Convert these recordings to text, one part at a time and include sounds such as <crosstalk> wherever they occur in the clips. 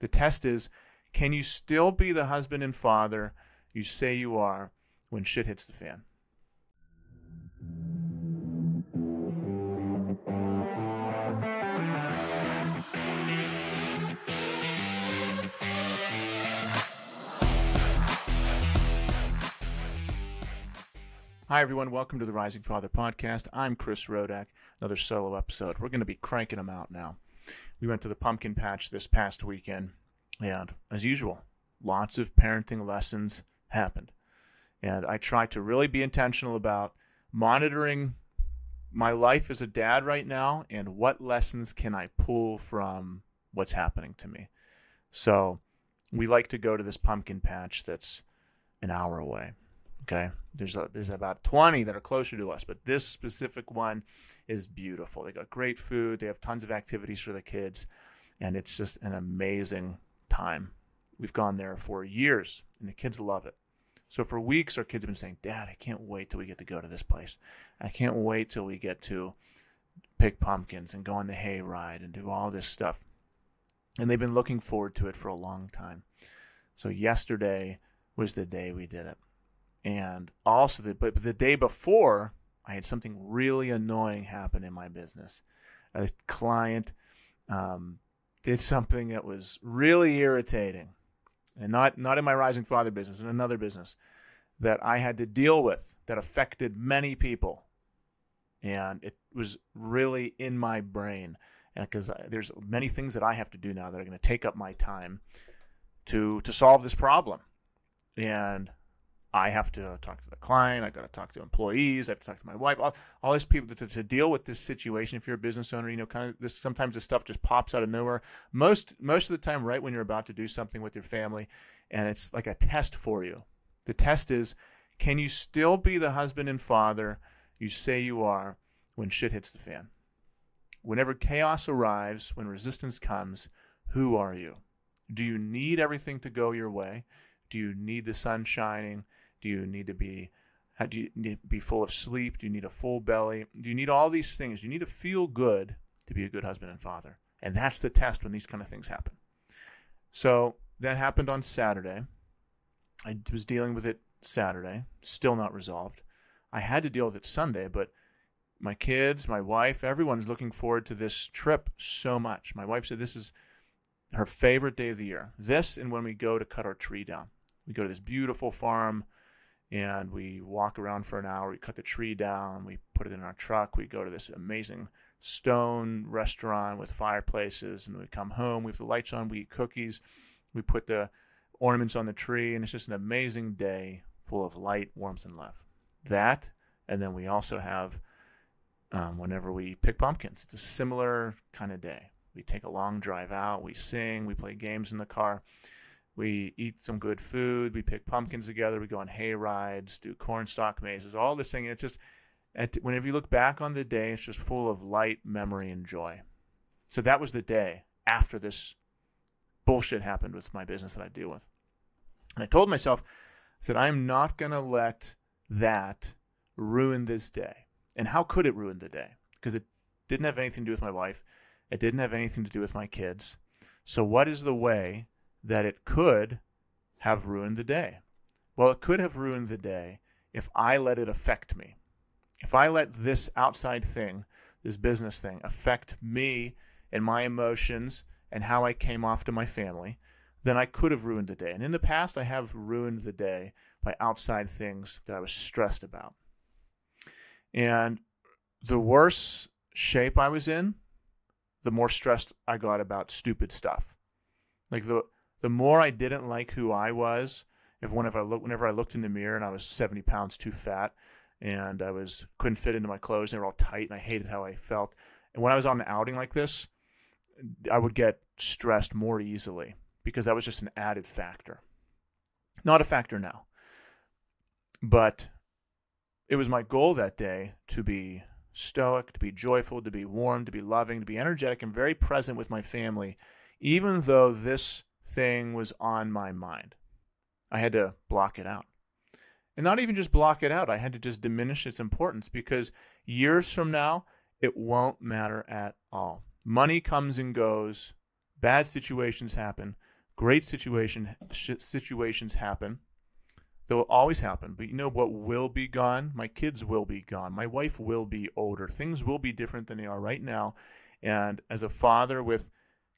The test is can you still be the husband and father you say you are when shit hits the fan? Hi, everyone. Welcome to the Rising Father podcast. I'm Chris Rodak. Another solo episode. We're going to be cranking them out now. We went to the pumpkin patch this past weekend, and as usual, lots of parenting lessons happened. And I try to really be intentional about monitoring my life as a dad right now and what lessons can I pull from what's happening to me. So we like to go to this pumpkin patch that's an hour away. Okay, there's a, there's about 20 that are closer to us, but this specific one is beautiful. They got great food. They have tons of activities for the kids, and it's just an amazing time. We've gone there for years, and the kids love it. So for weeks, our kids have been saying, "Dad, I can't wait till we get to go to this place. I can't wait till we get to pick pumpkins and go on the hay ride and do all this stuff." And they've been looking forward to it for a long time. So yesterday was the day we did it and also the but the day before I had something really annoying happen in my business. A client um, did something that was really irritating, and not not in my rising father business, in another business that I had to deal with that affected many people, and it was really in my brain. Because there's many things that I have to do now that are going to take up my time to to solve this problem, and I have to talk to the client. I got to talk to employees. I have to talk to my wife. All, all these people to, to deal with this situation. If you're a business owner, you know, kind of this. Sometimes this stuff just pops out of nowhere. Most most of the time, right when you're about to do something with your family, and it's like a test for you. The test is, can you still be the husband and father you say you are when shit hits the fan? Whenever chaos arrives, when resistance comes, who are you? Do you need everything to go your way? Do you need the sun shining? Do you need to be do you need to be full of sleep? Do you need a full belly? Do you need all these things? Do You need to feel good to be a good husband and father. And that's the test when these kind of things happen. So that happened on Saturday. I was dealing with it Saturday, still not resolved. I had to deal with it Sunday, but my kids, my wife, everyone's looking forward to this trip so much. My wife said this is her favorite day of the year. This and when we go to cut our tree down. We go to this beautiful farm and we walk around for an hour. We cut the tree down. We put it in our truck. We go to this amazing stone restaurant with fireplaces, and we come home. We have the lights on. We eat cookies. We put the ornaments on the tree, and it's just an amazing day full of light, warmth, and love. That, and then we also have um, whenever we pick pumpkins. It's a similar kind of day. We take a long drive out. We sing. We play games in the car. We eat some good food. We pick pumpkins together. We go on hay rides, do cornstalk mazes, all this thing. It's just, at, whenever you look back on the day, it's just full of light, memory, and joy. So that was the day after this bullshit happened with my business that I deal with. And I told myself, I said, I'm not going to let that ruin this day. And how could it ruin the day? Because it didn't have anything to do with my wife. It didn't have anything to do with my kids. So, what is the way that it could have ruined the day. Well, it could have ruined the day if I let it affect me. If I let this outside thing, this business thing, affect me and my emotions and how I came off to my family, then I could have ruined the day. And in the past, I have ruined the day by outside things that I was stressed about. And the worse shape I was in, the more stressed I got about stupid stuff. Like the the more I didn't like who I was, if whenever I look, whenever I looked in the mirror and I was 70 pounds too fat and I was couldn't fit into my clothes, they were all tight, and I hated how I felt. And when I was on an outing like this, I would get stressed more easily because that was just an added factor. Not a factor now, but it was my goal that day to be stoic, to be joyful, to be warm, to be loving, to be energetic, and very present with my family, even though this thing was on my mind. I had to block it out. And not even just block it out, I had to just diminish its importance because years from now, it won't matter at all. Money comes and goes, Bad situations happen. Great situation situations happen. They'll always happen. But you know what will be gone? My kids will be gone. My wife will be older. Things will be different than they are right now. And as a father with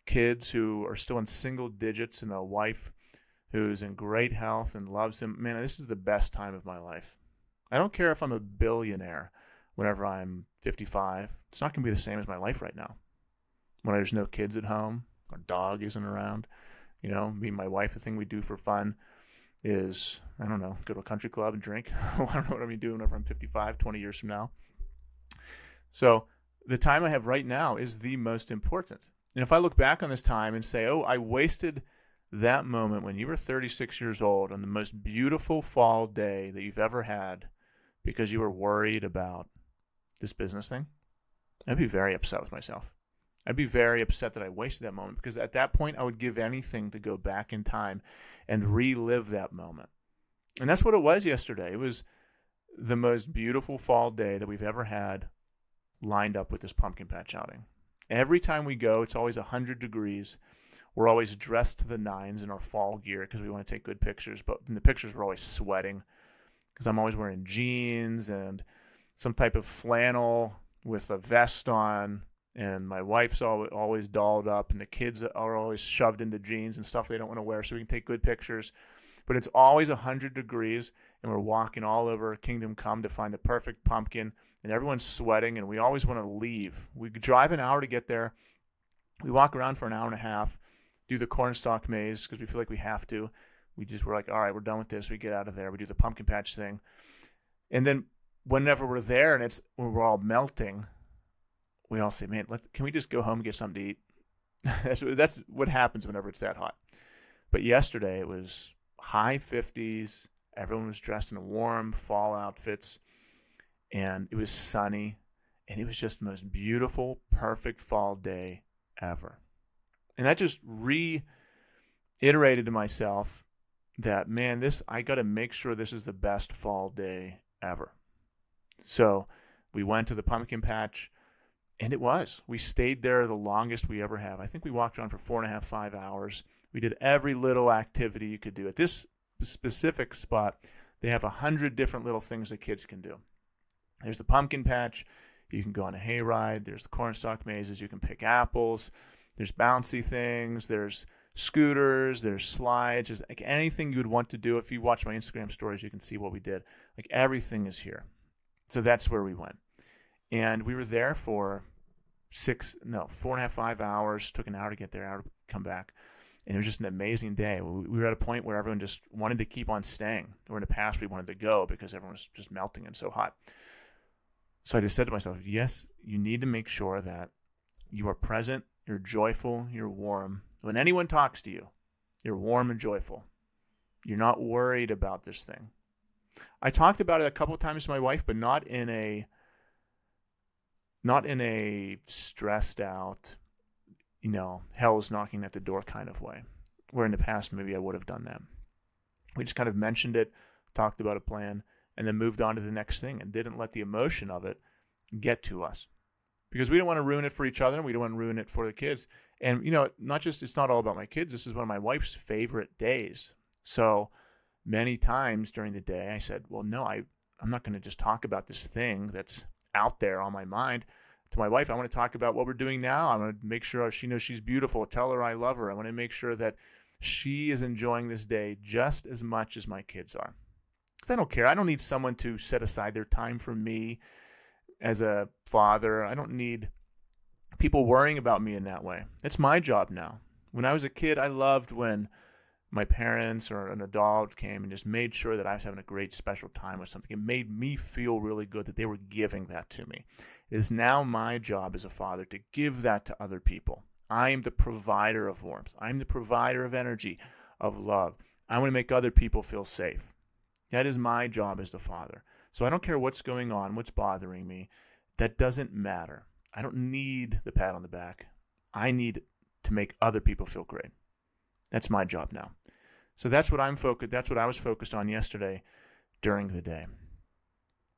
kids who are still in single digits and a wife who's in great health and loves him, man, this is the best time of my life. I don't care if I'm a billionaire whenever I'm 55. It's not going to be the same as my life right now. When there's no kids at home, our dog isn't around, you know, me and my wife, the thing we do for fun is, I don't know, go to a country club and drink. <laughs> I don't know what I'm going to doing whenever I'm 55, 20 years from now. So the time I have right now is the most important. And if I look back on this time and say, oh, I wasted that moment when you were 36 years old on the most beautiful fall day that you've ever had because you were worried about this business thing, I'd be very upset with myself. I'd be very upset that I wasted that moment because at that point I would give anything to go back in time and relive that moment. And that's what it was yesterday. It was the most beautiful fall day that we've ever had lined up with this pumpkin patch outing. Every time we go, it's always 100 degrees. We're always dressed to the nines in our fall gear because we want to take good pictures. But in the pictures, we're always sweating because I'm always wearing jeans and some type of flannel with a vest on. And my wife's always dolled up, and the kids are always shoved into jeans and stuff they don't want to wear so we can take good pictures. But it's always 100 degrees, and we're walking all over Kingdom Come to find the perfect pumpkin, and everyone's sweating, and we always want to leave. We drive an hour to get there. We walk around for an hour and a half, do the cornstalk maze because we feel like we have to. We just were like, all right, we're done with this. We get out of there. We do the pumpkin patch thing, and then whenever we're there and it's we're all melting, we all say, "Man, let, can we just go home and get something to eat?" <laughs> that's that's what happens whenever it's that hot. But yesterday it was high 50s. Everyone was dressed in warm fall outfits, and it was sunny, and it was just the most beautiful, perfect fall day ever. And that just reiterated to myself that man, this I got to make sure this is the best fall day ever. So we went to the pumpkin patch, and it was. We stayed there the longest we ever have. I think we walked around for four and a half, five hours. We did every little activity you could do. At this specific spot, they have a hundred different little things that kids can do. There's the pumpkin patch. You can go on a hayride. There's the cornstalk mazes. You can pick apples. There's bouncy things. There's scooters. There's slides. There's like anything you would want to do. If you watch my Instagram stories, you can see what we did. Like everything is here. So that's where we went. And we were there for six, no, four and a half, five hours. Took an hour to get there, hour to come back. And it was just an amazing day. We were at a point where everyone just wanted to keep on staying. Or in the past, we wanted to go because everyone was just melting and so hot. So I just said to myself, yes, you need to make sure that you are present, you're joyful, you're warm. When anyone talks to you, you're warm and joyful. You're not worried about this thing. I talked about it a couple times to my wife, but not in a not in a stressed out, you know, hell's knocking at the door kind of way. Where in the past maybe I would have done that. We just kind of mentioned it, talked about a plan, and then moved on to the next thing and didn't let the emotion of it get to us. Because we don't want to ruin it for each other and we don't want to ruin it for the kids. And you know, not just it's not all about my kids. This is one of my wife's favorite days. So many times during the day, I said, well, no, I, I'm not going to just talk about this thing that's out there on my mind. To my wife, I want to talk about what we're doing now. I want to make sure she knows she's beautiful. Tell her I love her. I want to make sure that she is enjoying this day just as much as my kids are. Because I don't care. I don't need someone to set aside their time for me as a father. I don't need people worrying about me in that way. It's my job now. When I was a kid, I loved when my parents or an adult came and just made sure that I was having a great special time with something. It made me feel really good that they were giving that to me. It is now my job as a father to give that to other people. I am the provider of warmth. I'm the provider of energy, of love. I want to make other people feel safe. That is my job as the father. So I don't care what's going on, what's bothering me. That doesn't matter. I don't need the pat on the back. I need to make other people feel great. That's my job now. So that's what I'm focused. That's what I was focused on yesterday during the day,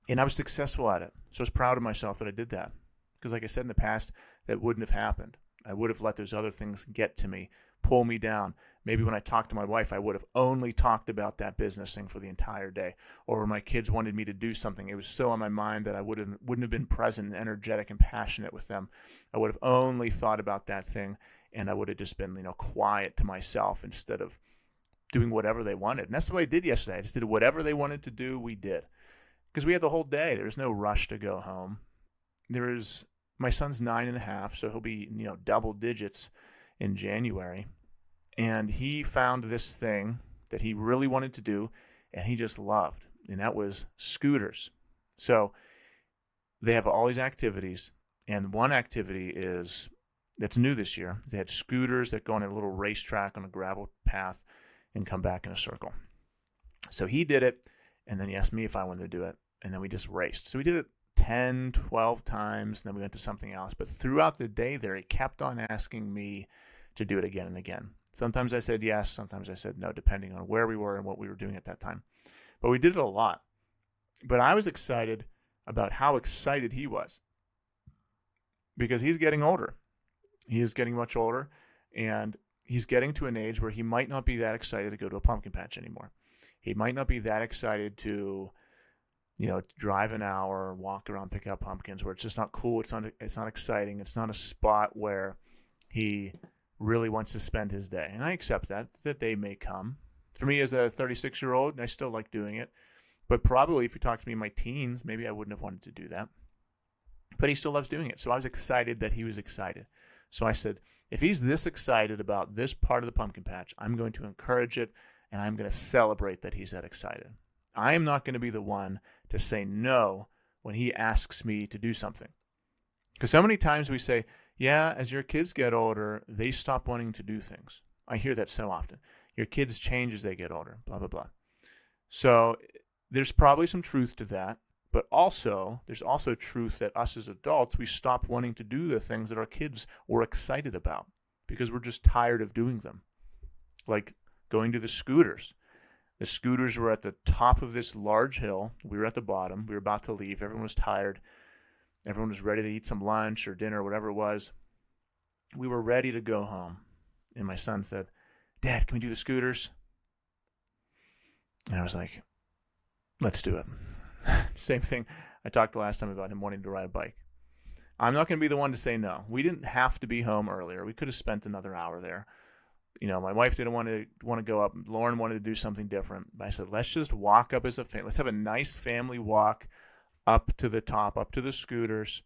and I was successful at it. So I was proud of myself that I did that because, like I said in the past, that wouldn't have happened. I would have let those other things get to me, pull me down. Maybe when I talked to my wife, I would have only talked about that business thing for the entire day. Or when my kids wanted me to do something, it was so on my mind that I wouldn't wouldn't have been present and energetic and passionate with them. I would have only thought about that thing and I would have just been, you know, quiet to myself instead of doing whatever they wanted. And that's what I did yesterday. I just did whatever they wanted to do, we did. Because we had the whole day. There was no rush to go home. There is my son's nine and a half, so he'll be, you know, double digits in January. And he found this thing that he really wanted to do and he just loved. And that was scooters. So they have all these activities, and one activity is that's new this year. They had scooters that go on a little racetrack on a gravel path and come back in a circle. So he did it, and then he asked me if I wanted to do it, and then we just raced. So we did it 10, 12 times, and then we went to something else. But throughout the day there, he kept on asking me to do it again and again. Sometimes I said yes, sometimes I said no, depending on where we were and what we were doing at that time. But we did it a lot. But I was excited about how excited he was because he's getting older. He is getting much older, and he's getting to an age where he might not be that excited to go to a pumpkin patch anymore. He might not be that excited to, you know, drive an hour, walk around, pick out pumpkins, where it's just not cool. It's not. It's not exciting. It's not a spot where he really wants to spend his day. And I accept that that day may come. For me, as a 36 year old, I still like doing it. But probably, if you talk to me in my teens, maybe I wouldn't have wanted to do that. But he still loves doing it. So I was excited that he was excited. So I said, if he's this excited about this part of the pumpkin patch, I'm going to encourage it and I'm going to celebrate that he's that excited. I am not going to be the one to say no when he asks me to do something. Because so many times we say, yeah, as your kids get older, they stop wanting to do things. I hear that so often. Your kids change as they get older, blah, blah, blah. So there's probably some truth to that. But also, there's also truth that us as adults, we stop wanting to do the things that our kids were excited about because we're just tired of doing them. Like going to the scooters. The scooters were at the top of this large hill. We were at the bottom. We were about to leave. Everyone was tired. Everyone was ready to eat some lunch or dinner, or whatever it was. We were ready to go home. And my son said, Dad, can we do the scooters? And I was like, let's do it. <laughs> Same thing I talked the last time about him wanting to ride a bike. I'm not going to be the one to say no. We didn't have to be home earlier. We could have spent another hour there. You know, my wife didn't want to want to go up. Lauren wanted to do something different. I said, let's just walk up as a family. Let's have a nice family walk up to the top, up to the scooters,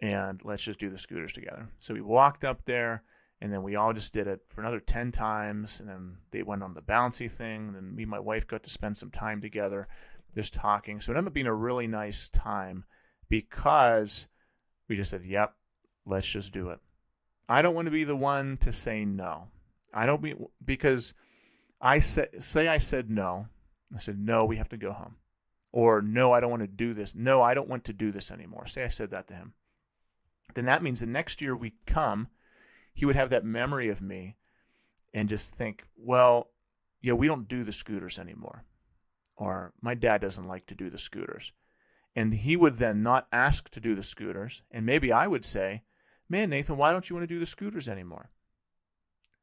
and let's just do the scooters together. So we walked up there, and then we all just did it for another 10 times. And then they went on the bouncy thing. And then me and my wife got to spend some time together this talking. So it ended up being a really nice time because we just said, yep, let's just do it. I don't want to be the one to say no. I don't be because I said say I said no. I said no, we have to go home. Or no, I don't want to do this. No, I don't want to do this anymore. Say I said that to him. Then that means the next year we come, he would have that memory of me and just think, well, yeah, we don't do the scooters anymore or my dad doesn't like to do the scooters. And he would then not ask to do the scooters. And maybe I would say, Man, Nathan, why don't you want to do the scooters anymore?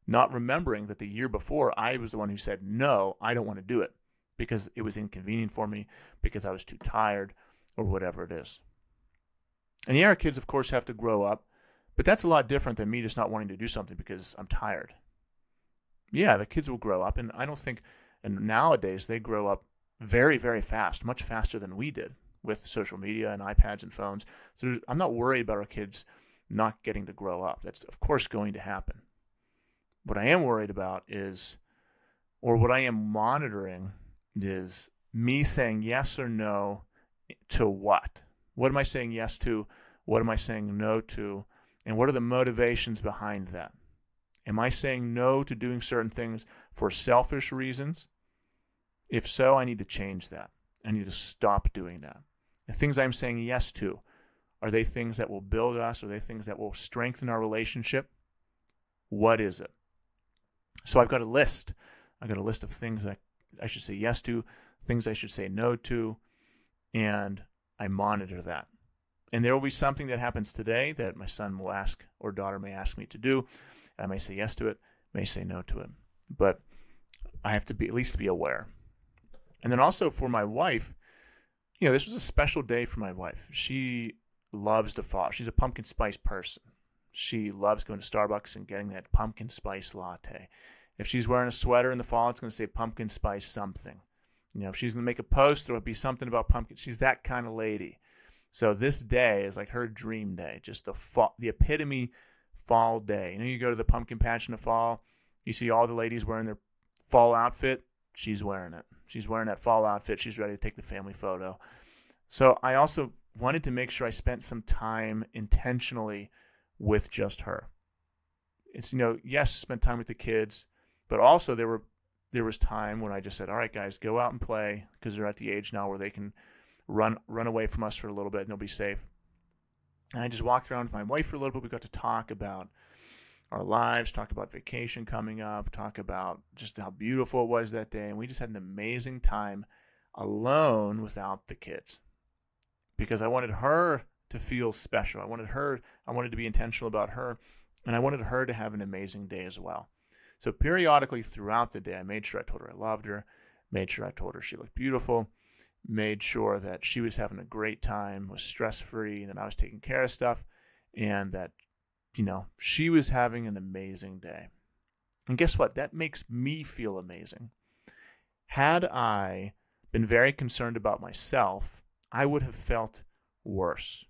Not remembering that the year before, I was the one who said, No, I don't want to do it because it was inconvenient for me, because I was too tired, or whatever it is. And yeah, our kids, of course, have to grow up, but that's a lot different than me just not wanting to do something because I'm tired. Yeah, the kids will grow up, and I don't think, and nowadays they grow up very, very fast, much faster than we did with social media and iPads and phones. So I'm not worried about our kids not getting to grow up. That's, of course, going to happen. What I am worried about is, or what I am monitoring is me saying yes or no to what? What am I saying yes to? What am I saying no to? And what are the motivations behind that? Am I saying no to doing certain things for selfish reasons? If so, I need to change that. I need to stop doing that. The things I'm saying yes to, are they things that will build us? Are they things that will strengthen our relationship? What is it? So I've got a list. I've got a list of things that I should say yes to, things I should say no to, and I monitor that. And there will be something that happens today that my son will ask or daughter may ask me to do. I may say yes to it, may say no to it. But I have to be at least be aware. And then also for my wife, you know, this was a special day for my wife. She loves the fall. She's a pumpkin spice person. She loves going to Starbucks and getting that pumpkin spice latte. If she's wearing a sweater in the fall, it's going to say pumpkin spice something. You know, if she's going to make a post, will be something about pumpkin. She's that kind of lady. So this day is like her dream day, just the fall, the epitome fall day. You know, you go to the pumpkin patch in the fall, you see all the ladies wearing their fall outfit. She's wearing it. She's wearing that fall outfit. She's ready to take the family photo. So I also wanted to make sure I spent some time intentionally with just her. It's you know, yes, spend time with the kids, but also there were there was time when I just said, "All right, guys, go out and play," because they're at the age now where they can run run away from us for a little bit and they'll be safe. And I just walked around with my wife for a little bit. We got to talk about our lives, talk about vacation coming up, talk about just how beautiful it was that day, and we just had an amazing time alone without the kids because I wanted her to feel special. I wanted her, I wanted to be intentional about her, and I wanted her to have an amazing day as well. So periodically throughout the day, I made sure I told her I loved her, made sure I told her she looked beautiful, made sure that she was having a great time, was stress free, and that I was taking care of stuff, and that, you know, she was having an amazing day. And guess what? That makes me feel amazing. Had I been very concerned about myself, I would have felt worse.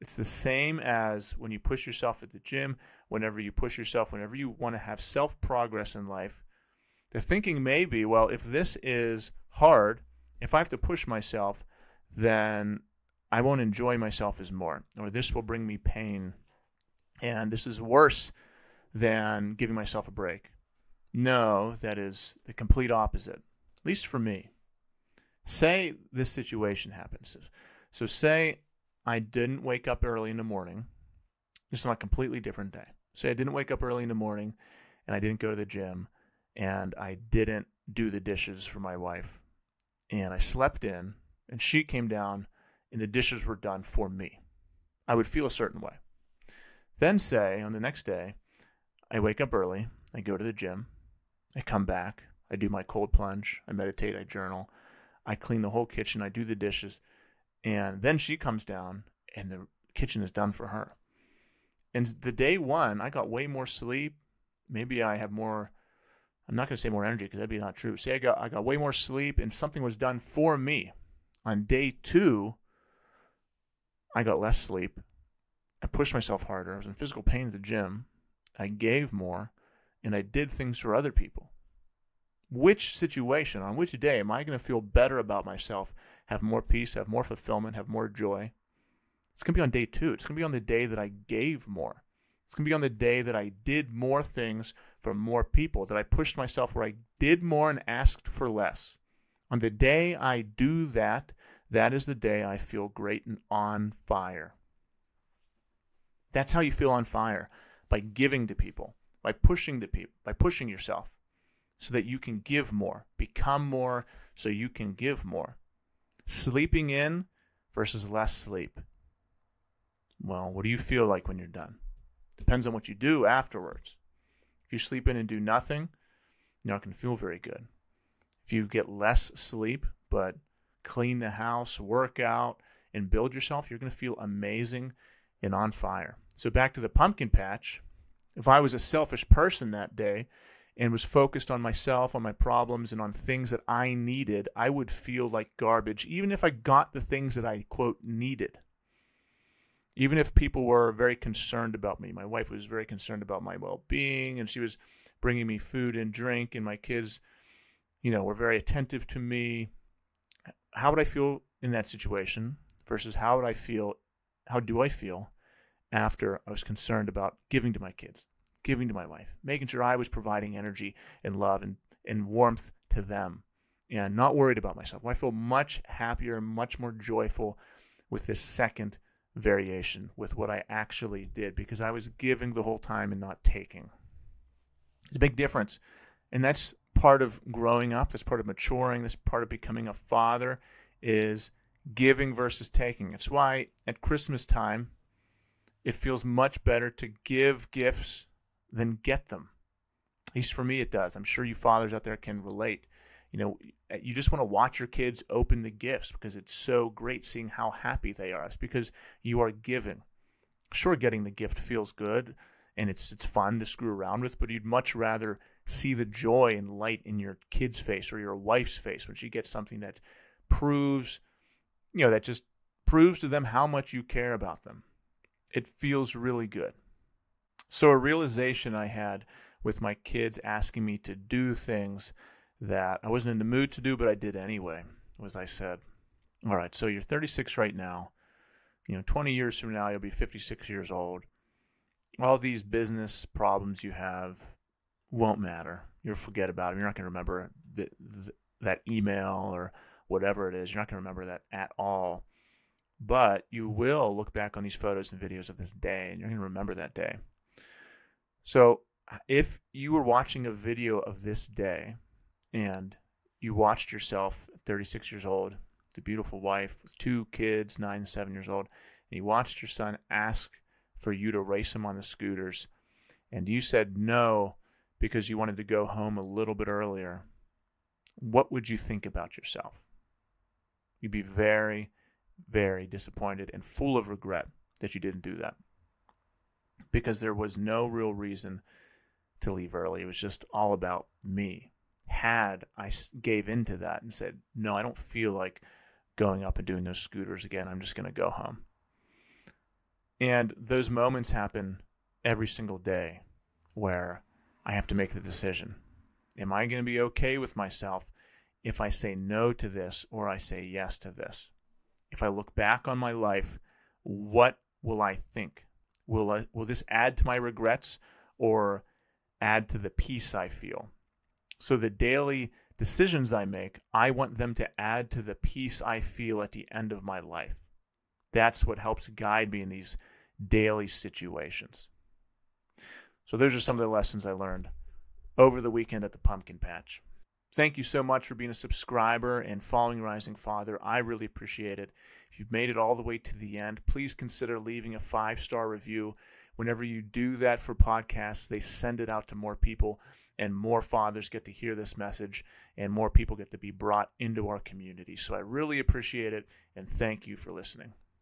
It's the same as when you push yourself at the gym, whenever you push yourself, whenever you want to have self progress in life. The thinking may be, well, if this is hard, if I have to push myself, then I won't enjoy myself as more, or this will bring me pain. And this is worse than giving myself a break. No, that is the complete opposite, at least for me. Say this situation happens. So, say I didn't wake up early in the morning. This is a completely different day. Say I didn't wake up early in the morning and I didn't go to the gym and I didn't do the dishes for my wife and I slept in and she came down and the dishes were done for me. I would feel a certain way. Then say on the next day, I wake up early, I go to the gym, I come back, I do my cold plunge, I meditate, I journal, I clean the whole kitchen, I do the dishes, and then she comes down and the kitchen is done for her. And the day one, I got way more sleep. Maybe I have more. I'm not going to say more energy because that'd be not true. Say I got I got way more sleep and something was done for me. On day two, I got less sleep. I pushed myself harder. I was in physical pain at the gym. I gave more, and I did things for other people. Which situation, on which day, am I going to feel better about myself have more peace, have more fulfillment, have more joy. It's going to be on day two. It's going to be on the day that I gave more. It's going to be on the day that I did more things for more people, that I pushed myself where I did more and asked for less. On the day I do that, that is the day I feel great and on fire. That's how you feel on fire by giving to people, by pushing to people, by pushing yourself so that you can give more, become more so you can give more sleeping in versus less sleep. Well, what do you feel like when you're done? Depends on what you do afterwards. If you sleep in and do nothing, you're not going to feel very good. If you get less sleep, but clean the house, work out, and build yourself, you're going to feel amazing and on fire. So, back to the pumpkin patch. If I was a selfish person that day and was focused on myself, on my problems, and on things that I needed, I would feel like garbage, even if I got the things that I, quote, needed. Even if people were very concerned about me. My wife was very concerned about my well being, and she was bringing me food and drink, and my kids, you know, were very attentive to me. How would I feel in that situation versus how would I feel, how do I feel after I was concerned about giving to my kids? giving to my wife, making sure I was providing energy and love and, and warmth to them, and not worried about myself. I feel much happier, much more joyful with this second variation, with what I actually did, because I was giving the whole time and not taking. It's a big difference. And that's part of growing up, that's part of maturing, that's part of becoming a father, is giving versus taking. It's why at Christmas time, it feels much better to give gifts than get them. At least for me, it does. I'm sure you fathers out there can relate. You know, eh, you just want to watch your kids open the gifts because it's so great seeing how happy they are. It's because you are giving. Sure, getting the gift feels good and it's it's fun to screw around with, but you'd much rather see the joy and light in your kid's face or your wife's face when she gets something that proves, you know, that just proves to them how much you care about them it feels really good. So, a realization I had with my kids asking me to do things that I wasn't in the mood to do, but I did anyway, was I said, All right, so you're 36 right now. You know, 20 years from now, you'll be 56 years old. All these business problems you have won't matter. You'll forget about them. You're not going to remember the, that email or whatever it is. You're not going to remember that at all. But you will look back on these photos and videos of this day and you're going to remember that day. So if you were watching a video of this day and you watched yourself 36 years old, the beautiful wife with two kids, nine and seven years old, and you watched your son ask for you to race him on the scooters, and you said no because you wanted to go home a little bit earlier, what would you think about yourself? You'd be very, very disappointed and full of regret that you didn't do that because there was no real reason to leave early. It was just all about me. Had I gave into that and said, no, I don't feel like going up and doing those scooters again. I'm just going to go home. And those moments happen every single day where I have to make the decision. Am I going to be okay with myself if I say no to this or I say yes to this? if I look back on my life, what will I think? Will I, will this add to my regrets or add to the peace I feel? So the daily decisions I make, I want them to add to the peace I feel at the end of my life. That's what helps guide me in these daily situations. So those are some of the lessons I learned over the weekend at the pumpkin patch. Thank you so much for being a subscriber and following Rising Father. I really appreciate it. If you've made it all the way to the end, please consider leaving a five star review. Whenever you do that for podcasts, they send it out to more people, and more fathers get to hear this message, and more people get to be brought into our community. So I really appreciate it, and thank you for listening.